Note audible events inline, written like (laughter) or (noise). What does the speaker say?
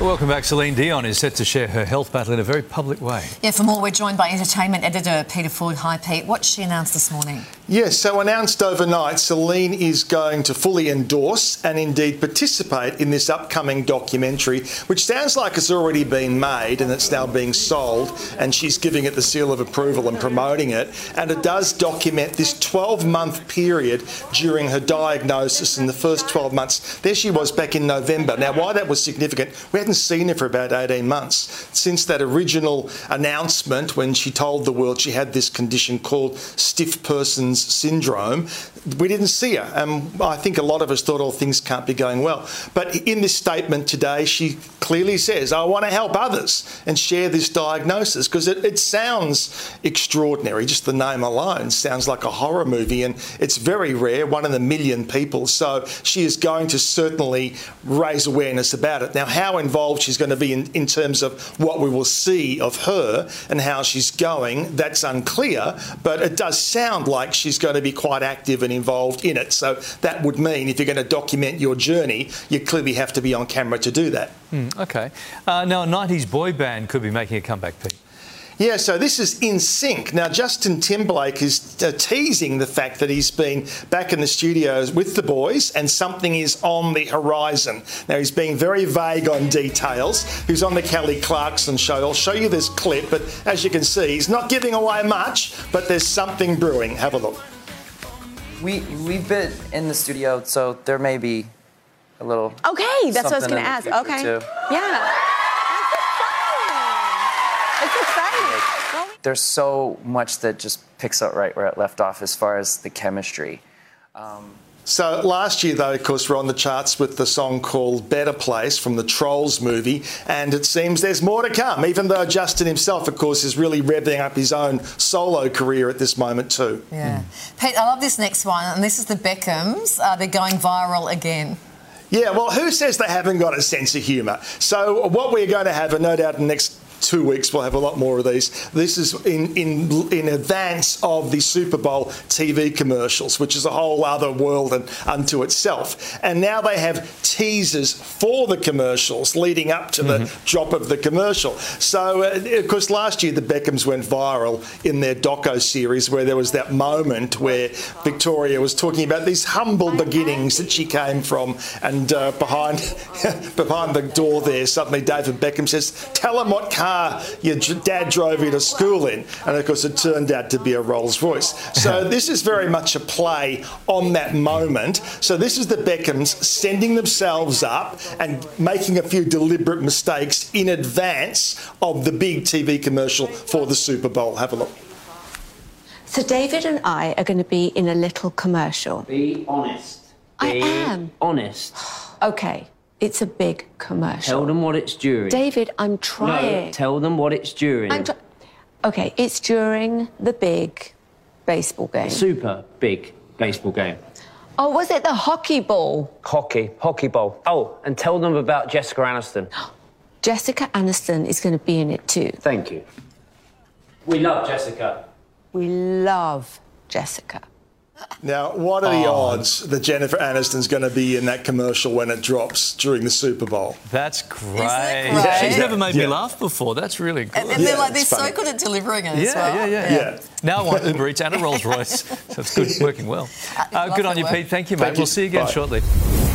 Welcome back. Celine Dion is set to share her health battle in a very public way. Yeah, for more, we're joined by entertainment editor Peter Ford. Hi, Pete. What's she announced this morning? Yes, so announced overnight, Celine is going to fully endorse and indeed participate in this upcoming documentary, which sounds like it's already been made and it's now being sold, and she's giving it the seal of approval and promoting it. And it does document this 12 month period during her diagnosis in the first 12 months. There she was back in November. Now, why that was significant, we hadn't seen her for about 18 months since that original announcement when she told the world she had this condition called stiff person's syndrome. We didn't see her. and I think a lot of us thought, all things can't be going well. But in this statement today, she clearly says, I want to help others and share this diagnosis because it, it sounds extraordinary. Just the name alone sounds like a horror movie, and it's very rare, one in a million people. So she is going to certainly raise awareness about it. Now, how involved she's going to be in, in terms of what we will see of her and how she's going, that's unclear, but it does sound like she's going to be quite active and involved in it. So that would mean if you're going to document your journey, you clearly have to be on camera to do that. Mm, okay. Uh, now, a 90s boy band could be making a comeback, Pete. Yeah, so this is NSYNC. Now, Justin Timberlake is uh, teasing the fact that he's been back in the studios with the boys and something is on the horizon. Now, he's being very vague on details. He's on the Kelly Clarkson show. I'll show you this clip, but as you can see, he's not giving away much, but there's something brewing. Have a look. We, we've been in the studio, so there may be a little. Okay, that's what I was going to ask. Okay. Too. Yeah. It's exciting. There's so much that just picks up right where it left off as far as the chemistry. Um, so last year, though, of course, we're on the charts with the song called Better Place from the Trolls movie, and it seems there's more to come, even though Justin himself, of course, is really revving up his own solo career at this moment, too. Yeah. Mm. Pete, I love this next one, and this is the Beckhams. Uh, they're going viral again. Yeah, well, who says they haven't got a sense of humour? So, what we're going to have, and no doubt in the next two weeks we'll have a lot more of these. This is in, in, in advance of the Super Bowl TV commercials, which is a whole other world and, unto itself. And now they have teasers for the commercials leading up to mm-hmm. the drop of the commercial. So, uh, of course, last year the Beckhams went viral in their doco series where there was that moment where Victoria was talking about these humble beginnings that she came from, and uh, behind (laughs) behind the door there, suddenly David Beckham says, "Tell them what car." Car your dad drove you to school in. And of course, it turned out to be a Rolls Royce. So (laughs) this is very much a play on that moment. So this is the Beckhams sending themselves up and making a few deliberate mistakes in advance of the big TV commercial for the Super Bowl. Have a look. So David and I are going to be in a little commercial. Be honest. Be I am. Honest. (sighs) okay. It's a big commercial. Tell them what it's during. David, I'm trying. No, tell them what it's during. I'm okay, it's during the big baseball game. Super big baseball game. Oh, was it the hockey ball? Hockey, hockey ball. Oh, and tell them about Jessica Aniston. (gasps) Jessica Aniston is going to be in it too. Thank you. We love Jessica. We love Jessica. Now, what are the oh. odds that Jennifer Aniston's going to be in that commercial when it drops during the Super Bowl? That's great. great? She's never made yeah. me laugh before. That's really good. And, and they're like they're so good at delivering it yeah, as well. Yeah, yeah, yeah. yeah. Now I want Uber Eats and a Rolls Royce, (laughs) so it's good, working well. Uh, good on you, Pete. Thank you, mate. Thank we'll see you again Bye. shortly.